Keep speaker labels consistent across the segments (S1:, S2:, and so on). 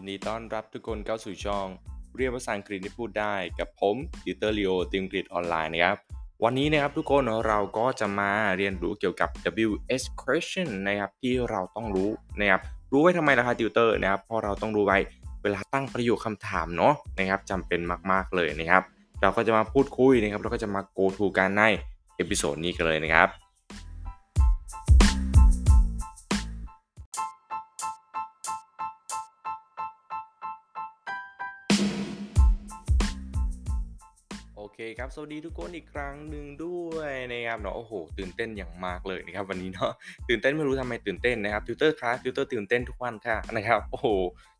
S1: ยินดีต้อนรับทุกคนเข้าสู่ช่อง เรียนภาษาอังกฤษที่พูดได้กับผมติวเตอร์ลีโอติวอังกฤษออนไลน์นะครับ วันนี้นะครับทุกคนเราก็จะมาเรียนรู้เกี่ยวกับ WH question นะครับที่เราต้องรู้นะครับรู้ไว้ทำไมล่ะครับติวเตอร์นะครับเพราะเราต้องรู้ไว้เวลาตั้งประโยคคำถามเนาะนะครับจำเป็นมากๆเลยนะครับ เราก็จะมาพูดคุยนะครับเราก็จะมา go through กันใน episode นี้กันเลยนะครับ เคครับ สวัสดีทุกคนอีกครั้งหนึ่งด้วยนะครับเนาะโอ้โห ตื่นเต้นอย่างมากเลยนะครับวันนี้เนาะตื่นเต้นไม่รู้ทำไมตื่นเต้นนะครับติวเตอร์ครับติวเตอร์ตื่นเต้นทุกวันค่ะนะครับโอ้โห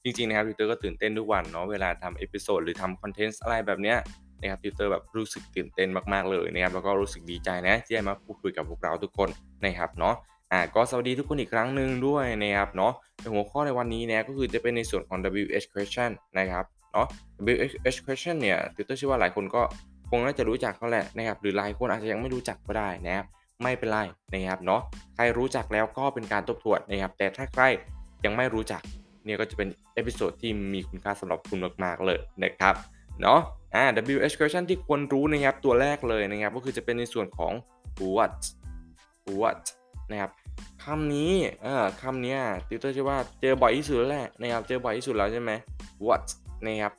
S1: จริงๆนะครับติวเตอร์ก็ตื่นเต้นทุกวันเนาะเวลาทำ episode หรือทำคอนเทนต์อะไรแบบเนี้ยนะครับติวเตอร์แบบรู้สึกตื่นเต้นมากๆเลยนะครับแล้วก็รู้สึกดีใจนะที่ได้มาพูดคุยกับพวกเราทุกคนนะครับเนาะอ่าก็สวัสดีทุกคนอีกครั้งหนึ่งด้วยนะครับเนาะในหัวข้อในวันนี้เนี่ยก็คือจะเป็นในส่วนของ WH question นะครับเนาะ WH question เนี่ยติวเตอร์เชื่อว่าหลายคนก็ คงน่าจะรู้จักเขาแหละนะครับหรือหลายคนอาจจะยังไม่รู้จักก็ได้นะครับไม่เป็นไรนะครับเนาะใครรู้จักแล้วก็เป็นการทบทวนนะครับแต่ถ้าใครยังไม่รู้จักเนี่ยก็จะเป็น episode ที่มีคุณค่าสำหรับคุณมากๆเลยนะครับเนาะอ่า WH question ที่ควรรู้นะครับตัวแรกเลยนะครับก็คือจะเป็นในส่วนของ what what นะครับคำนี้เออคำนี้ติวเตอร์เชื่อว่าเจอบ่อยที่สุดแล้วแหละนะครับเจอบ่อยที่สุดแล้วใช่ไหม what นะครับ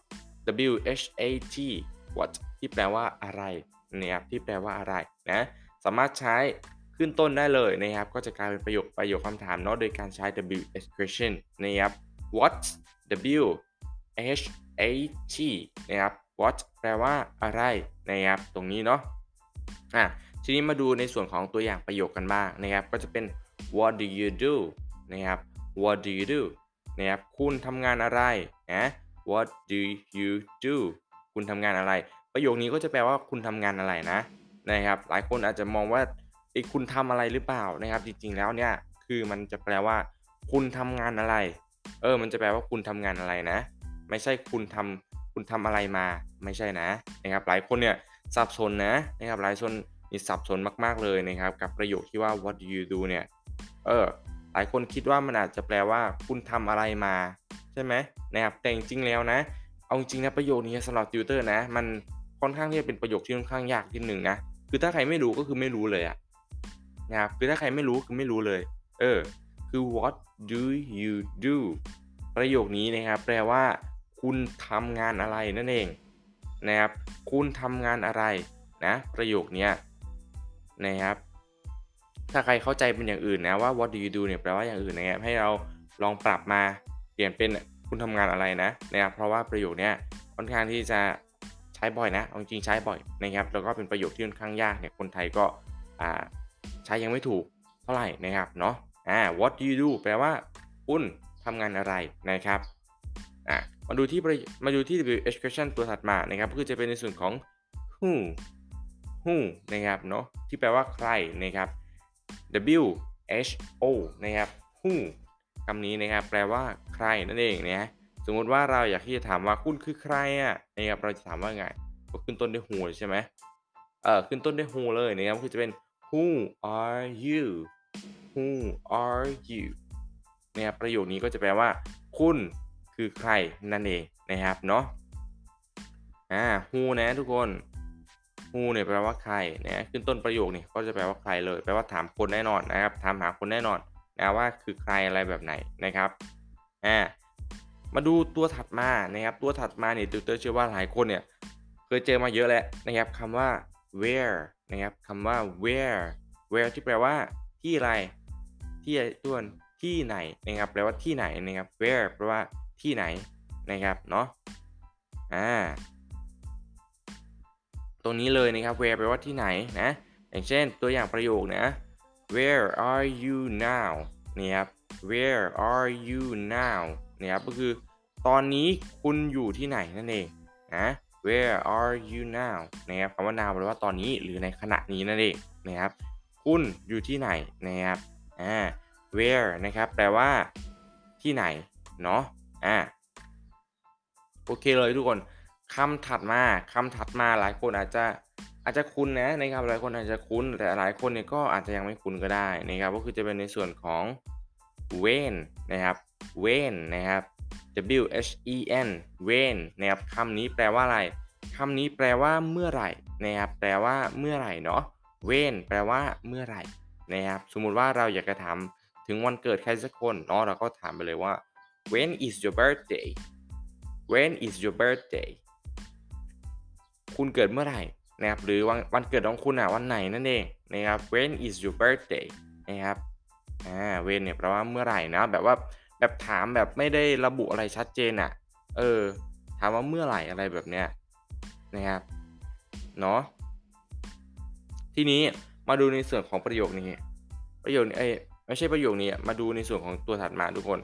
S1: W H A T what ที่แปลว่าอะไรนะครับที่แปลว่าอะไรนะสามารถใช้ขึ้นต้นได้เลยนะครับ ก็จะกลายเป็นประโยคประโยคคำถามเนาะโดยการใช้ W H question นะครับ what W H A T นะครับ what แปลว่าอะไรนะครับ ตรงนี้เนาะอะทีนี้มาดูในส่วนของตัวอย่างประโยคกันบ้างนะครับ ก็จะเป็น what do you do นะครับ what do you do นะครับ คุณทำงานอะไรนะ what do you do คุณทำงานอะไร ประโยคนี้ก็จะแปลว่าคุณทำงานอะไรนะนะครับ หลายคนอาจจะมองว่าไอ้คุณทำอะไรหรือเปล่านะครับ จริงๆแล้วเนี่ยคือมันจะแปลว่า คุณทำงานอะไร เออ มันจะแปลว่าคุณทำงานอะไรนะ ไม่ใช่คุณทำคุณทำอะไรมาไม่ใช่นะนะครับ หลายคนเนี่ยสับสนนะนะครับ หลายคนนี่สับสนมากๆเลยนะครับ กับประโยคที่ว่า what do you do เนี่ยเออหลายคนคิดว่ามันอาจจะแปลว่าคุณทำอะไรมาใช่ไหมนะครับแต่จริงๆแล้วนะ เอาจริงนะประโยคนี้สำหรับติวเตอร์นะ มัน ค่อนข้างที่จะเป็นประโยคที่ค่อนข้างยากนิดหนึ่งนะคือถ้าใครไม่รู้ก็คือไม่รู้เลยอะนะครับคือถ้าใครไม่รู้คือไม่รู้เลย เออ คือ what do you do ประโยคนี้นะครับ แปลว่า คุณทำงานอะไรนั่นเองนะครับ คุณทำงานอะไรนะ ประโยคนี้นะครับ ถ้าใครเข้าใจเป็นอย่างอื่นนะว่า what do you do เนี่ยแปลว่าอย่างอื่นนะครับให้เราลองปรับมาเปลี่ยนเป็นคุณทำงานอะไรนะนะครับเพราะว่าประโยคนี้ค่อนข้างที่จะ ช้บ่อยนะจริงใช้บ่อยนะครับแล้วก็เป็นประโยคที่ค่อนข้างยากเนี่ยคนไทยก็ใช้ยังไม่ถูกเท่าไหร่นะครับเนาะอ่า what do you do แปลว่าคุณทำงานอะไรนะครับอ่ามาดูที่มาดูที่ WH question ตัวถัดมานะครับคือจะเป็นในส่วนของ who who นะครับเนาะที่แปลว่าใครนะครับ W H O นะครับ who คำนี้นะครับแปลว่าใครนั่นเองนะ สมมติว่าเราอยากที่จะถามว่าคุณคือใครอะนะครับเราจะถามว่าไงก็ขึ้นต้นด้วย who ใช่ไหมเออขึ้นต้นด้วย who เลยนะครับคือจะเป็น who are you who are you นะครับประโยคนี้ก็จะแปลว่า คุณคือใครนั่นเองนะครับเนาะอ่า who นะทุกคน who เนี่ยแปลว่าใครนะขึ้นต้นประโยคนี่ก็จะแปลว่าใครเลยแปลว่าถามคนแน่นอนนะครับถามหาคนแน่นอนนะว่าคือใครอะไรแบบไหนนะครับอ่า มาดูตัวถัดมานะครับตัวถัดมาเนี่ยติวเตอร์เชื่อว่าหลายคนเนี่ยเคยเจอมาเยอะแล้วนะครับคำว่า where นะครับคำว่า where where ที่แปลว่าที่อะไรที่ตัวนที่ไหนนะครับแปลว่าที่ไหนนะครับ where แปลว่าที่ไหนนะครับเนาะอ่าตรงนี้เลยนะครับ where แปลว่าที่ไหนนะอย่างเช่นตัวอย่างประโยคนะ where are you now นี่ครับ where are you now นี่ครับก็คือตอนนี้คุณอยู่ที่ไหนนั่นเองนะ where are you now นะครับคำว่า now แปลว่าตอนนี้หรือในขณะนี้นั่นเองนะครับคุณอยู่ที่ไหนนะครับอ่า where นะครับแปลว่าที่ไหนเนาะอ่าโอเคเลยทุกคนคำถัดมาคำถัดมาหลายคนอาจจะอาจจะคุ้นนะนะครับหลายคนอาจจะคุ้นแต่หลายคนเนี่ยก็อาจจะยังไม่คุ้นก็ได้นะครับก็คือจะเป็นในส่วนของ when นะครับ when นะครับ W H E N Wen นะครับคำนี้แปลว่าอะไรคำนี้แปลว่าเมื่อไหร่นะครับแปลว่าเมื่อไหร่เนาะ when แปลว่าเมื่อไหร่นะครับสมมุติว่าเราอยากจะถามถึงวันเกิดใครสักคนเนาะเราก็ถามไปเลยว่า when is your birthday when is your birthday คุณเกิดเมื่อไหร่นะครับหรือวันวันเกิดของคุณอะวันไหนนั่นเองนะครับ when is your birthday นะครับ อ่า when เนี่ยแปลว่าเมื่อไหร่นะ แบบว่าแบบถามแบบไม่ได้ระบุอะไรชัดเจนอะ เออ ถามว่าเมื่อไหร่อะไรแบบเนี้ยนะครับ เนาะทีนี้มาดูในส่วนของประโยคนี้ ประโยคนี้เอ้ไม่ใช่ประโยคนี้มาดูในส่วนของตัวถัดมาทุกคน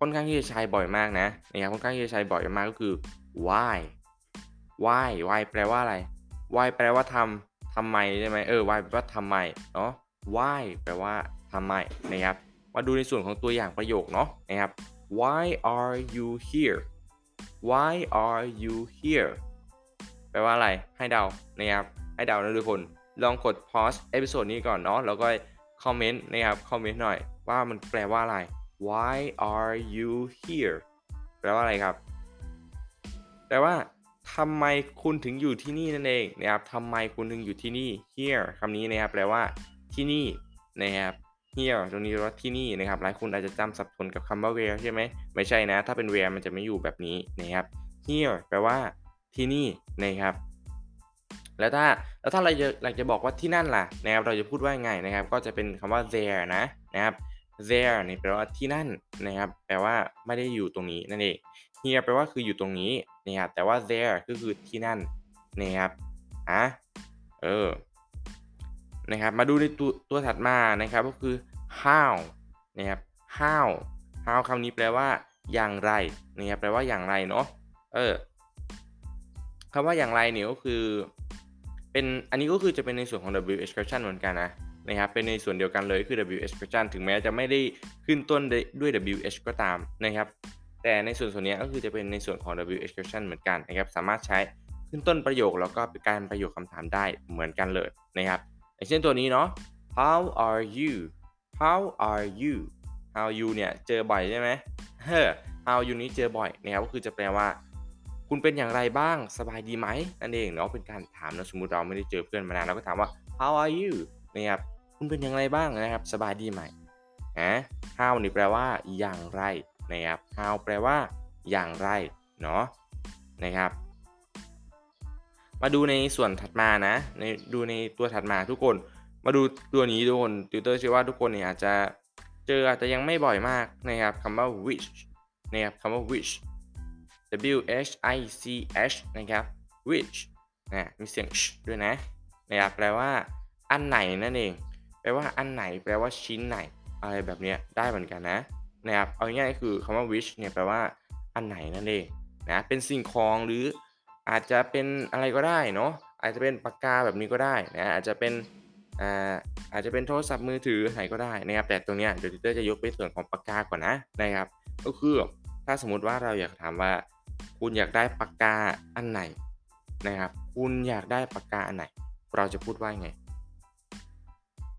S1: ค่อนข้างที่จะใช้บ่อยมากนะนะครับค่อนข้างที่จะใช้บ่อยมากก็คือ why why why แปลว่าอะไร why แปลว่าทำทำไมใช่ไหมเออ why แปลว่าทำไมเนาะ why แปลว่า ทำไมนะครับ มาดูในส่วนของตัวอย่างประโยคเนาะนะครับ why are you here why are you here แปลว่าอะไรให้เดานะครับให้เดานะทุกคน ลองกด pause episode นี้ก่อนเนาะแล้วก็คอมเมนต์นะครับคอมเมนต์หน่อยว่ามันแปลว่าอะไร why are you here แปลว่าอะไรครับ แปลว่าทำไมคุณถึงอยู่ที่นี่นั่นเองนะครับทำไมคุณถึงอยู่ที่นี่ here คำนี้นะครับแปลว่าที่นี่นะครับ here ตรงนี้ว่าที่นี่นะครับหลายคนอาจจะจำสับสนกับคำว่า where ใช่ไหมไม่ใช่นะ ถ้าเป็น where มันจะไม่อยู่แบบนี้นะครับ here แปลว่าที่นี่นะครับ แล้วถ้าแล้วถ้าเราจะอยากจะบอกว่าที่นั่นล่ะนะครับเราจะพูดว่าไงนะครับ ก็จะเป็นคำว่า there นะนะครับ there นี่แปลว่าที่นั่นนะครับ แปลว่าไม่ได้อยู่ตรงนี้นั่นเอง here แปลว่าคืออยู่ตรงนี้นะครับแต่ว่า there ก็คือที่นั่นนะครับอะเออ นะครับ มาดูในตัวตัวถัดมานะครับก็คือ how นะครับ how how คำนี้แปลว่าอย่างไรนะครับแปลว่าอย่างไรเนาะเออคำว่าอย่างไรเนี่ยก็คือเป็นอันนี้ก็คือจะเป็นในส่วนของ W expression เหมือนกันนะนะครับเป็นในส่วนเดียวกันเลยคือ W expression ถึงแม้จะไม่ได้ขึ้นต้นด้วย WH ก็ตามนะครับ แต่ในส่วนส่วนนี้ก็คือจะเป็นในส่วนของ W expression เหมือนกันนะครับ สามารถใช้ขึ้นต้นประโยคแล้วก็เป็นการประโยคคำถามได้เหมือนกันเลยนะครับ อย่างเช่นตัวนี้เนาะ How are you How are you How you เนี่ยเจอบ่อยใช่ไหมเฮ้ How you นี้เจอบ่อยนะครับก็คือจะแปลว่า คุณเป็นอย่างไรบ้างสบายดีไหมนั่นเองเนาะเป็นการถามนะสมมติเราไม่ได้เจอเพื่อนมานานเราก็ถามว่า How are you นะครับคุณเป็นอย่างไรบ้างนะครับ สบายดีไหมฮะ How นี่แปลว่า อย่างไรนะครับ how แปลว่า อย่างไรเนาะนะครับ มาดูในส่วนถัดมานะในดูในตัวถัดมาทุกคน มาดูตัวนี้ทุกคนติวเตอร์เชื่อว่าทุกคนเนี่ยอาจจะเจออาจจะยังไม่บ่อยมากนะครับคำว่า which นะครับคำว่า which W H I C H นะครับ which นะมีเสียง sh ด้วยนะนะครับแปลว่าอันไหนนั่นเอง แปลว่าอันไหน แปลว่าชิ้นไหน อะไรแบบนี้ได้เหมือนกันนะนะครับเอาง่ายๆคือคำว่า which เนี่ยแปลว่าอันไหนนั่นเองนะเป็นสิ่งของหรือ อาจจะเป็นอะไรก็ได้เนาะอาจจะเป็นปากกาแบบนี้ก็ได้นะอาจจะเป็นอ่าอาจจะเป็นโทรศัพท์มือถือไหนก็ได้นะครับแต่ตรงเนี้ยเดี๋ยวทิเตอร์จะยกเป็นส่วนของปากกาก่อนนะนะครับ ก็คือถ้าสมมุติว่าเราอยากถามว่า คุณอยากได้ปากกาอันไหนนะครับ คุณอยากได้ปากกาอันไหน เราจะพูดว่าไง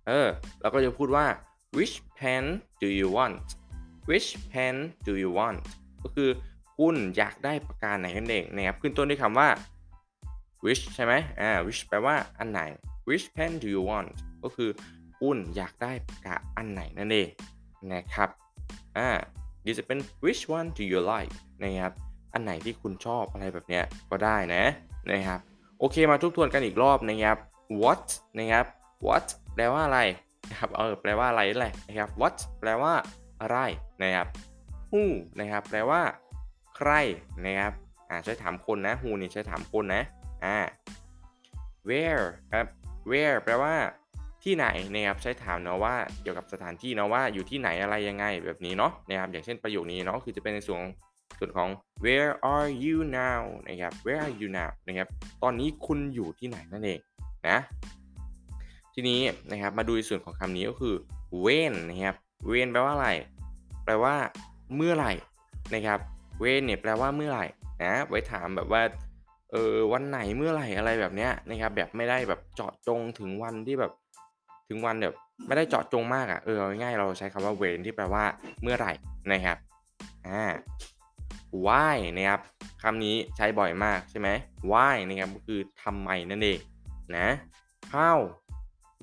S1: เออเราก็จะพูดว่า which pen do you want which pen do you want ก็คือ คุณอยากได้ปากกาไหนกันเองนะครับขึ้นต้นด้วยคำว่า which ใช่ไหมอ่า which แปลว่าอันไหน which pen do you want ก็คือคุณอยากได้ปากกาอันไหนนั่นเองนะครับอ่าดีจะเป็น which one do you like นะครับ อันไหนที่คุณชอบอะไรแบบเนี้ยก็ได้นะนะครับ โอเคมาทบทวนกันอีกรอบนะครับ what นะครับ what แปลว่าอะไรนะครับเออแปลว่าอะไรแหละนะครับ what แปลว่าอะไรนะครับ who นะครับ แปลว่า ใครนะครับอ่าใช้ถามคนนะ who นี่ใช้ถามคนนะอ่า where ครับ where แปลว่าที่ไหนนะครับใช้ถามเนาะว่าเกี่ยวกับสถานที่เนาะว่าอยู่ที่ไหนอะไรยังไงแบบนี้เนาะนะครับอย่างเช่นประโยคนี้เนาะคือจะเป็นในส่วนส่วนของ where are you now นะครับ where are you now นะครับตอนนี้คุณอยู่ที่ไหนนั่นเองนะทีนี้นะครับมาดูในส่วนของคำนี้ก็คือ when นะครับ when แปลว่าอะไร แปลว่าเมื่อไหร่นะครับ when เนี่ยแปลว่าเมื่อไหร่นะไว้ถามแบบว่าเออวันไหนเมื่อไหร่อะไรแบบเนี้ยนะครับแบบไม่ได้แบบเจาะจงถึงวันที่แบบถึงวันแบบไม่ได้เจาะจงมากอะ่ะเออง่ายๆเราใช้คำว่า when ที่แปลว่าเมื่อไหร่นะครับอ่า why นะครับคำนี้ใช้บ่อยมากใช่ไหม why นะครับก็คือทำไมนั่นเองนะ how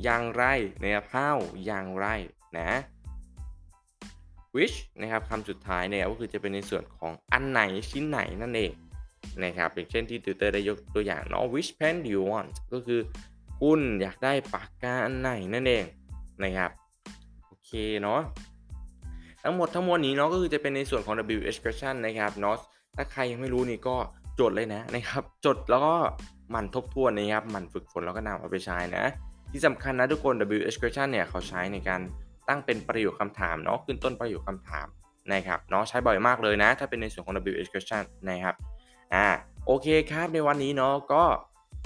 S1: อย่างไรนะครับ how อย่างไรนะ which นะครับคำสุดท้ายเนี่ยก็คือจะเป็นในส่วนของอันไหนชิ้นไหนนั่นเองนะครับอย่างเช่นที่ติวเตอร์ได้ยกตัวอย่างเนาะ which pen do you want ก็คือคุณอยากได้ปากกาอันไหนนั่นเองนะครับโอเคเนาะทั้งหมดทั้งมวลนี้เนาะก็คือจะเป็นในส่วนของ W expression นะครับเนาะถ้าใครยังไม่รู้นี่ก็จดเลยนะนะครับจดแล้วก็หมั่นทบทวนนะครับหมั่นฝึกฝนแล้วก็นำเอาไปใช้นะ ที่สำคัญนะทุกคน W expression เนี่ยเขาใช้ในการ ตั้งเป็นประโยคคำถามเนาะขึ้นต้นประโยคคำถามนะครับเนาะใช้บ่อยมากเลยนะ ถ้าเป็นในส่วนของ W expression นะครับอ่าโอเคครับในวันนี้เนาะก็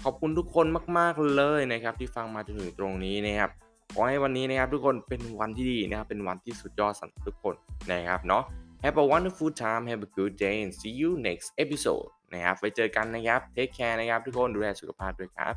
S1: ขอบคุณทุกคนมากๆเลยนะครับ ที่ฟังมาจนถึงตรงนี้นะครับขอให้วันนี้นะครับทุกคนเป็นวันที่ดีนะครับเป็นวันที่สุดยอดสำหรับทุกคนนะครับเนาะ Have a wonderful time have a good day and see you next episode นะครับไว้เจอกันนะครับ Take care นะครับทุกคนดูแลสุขภาพด้วยครับ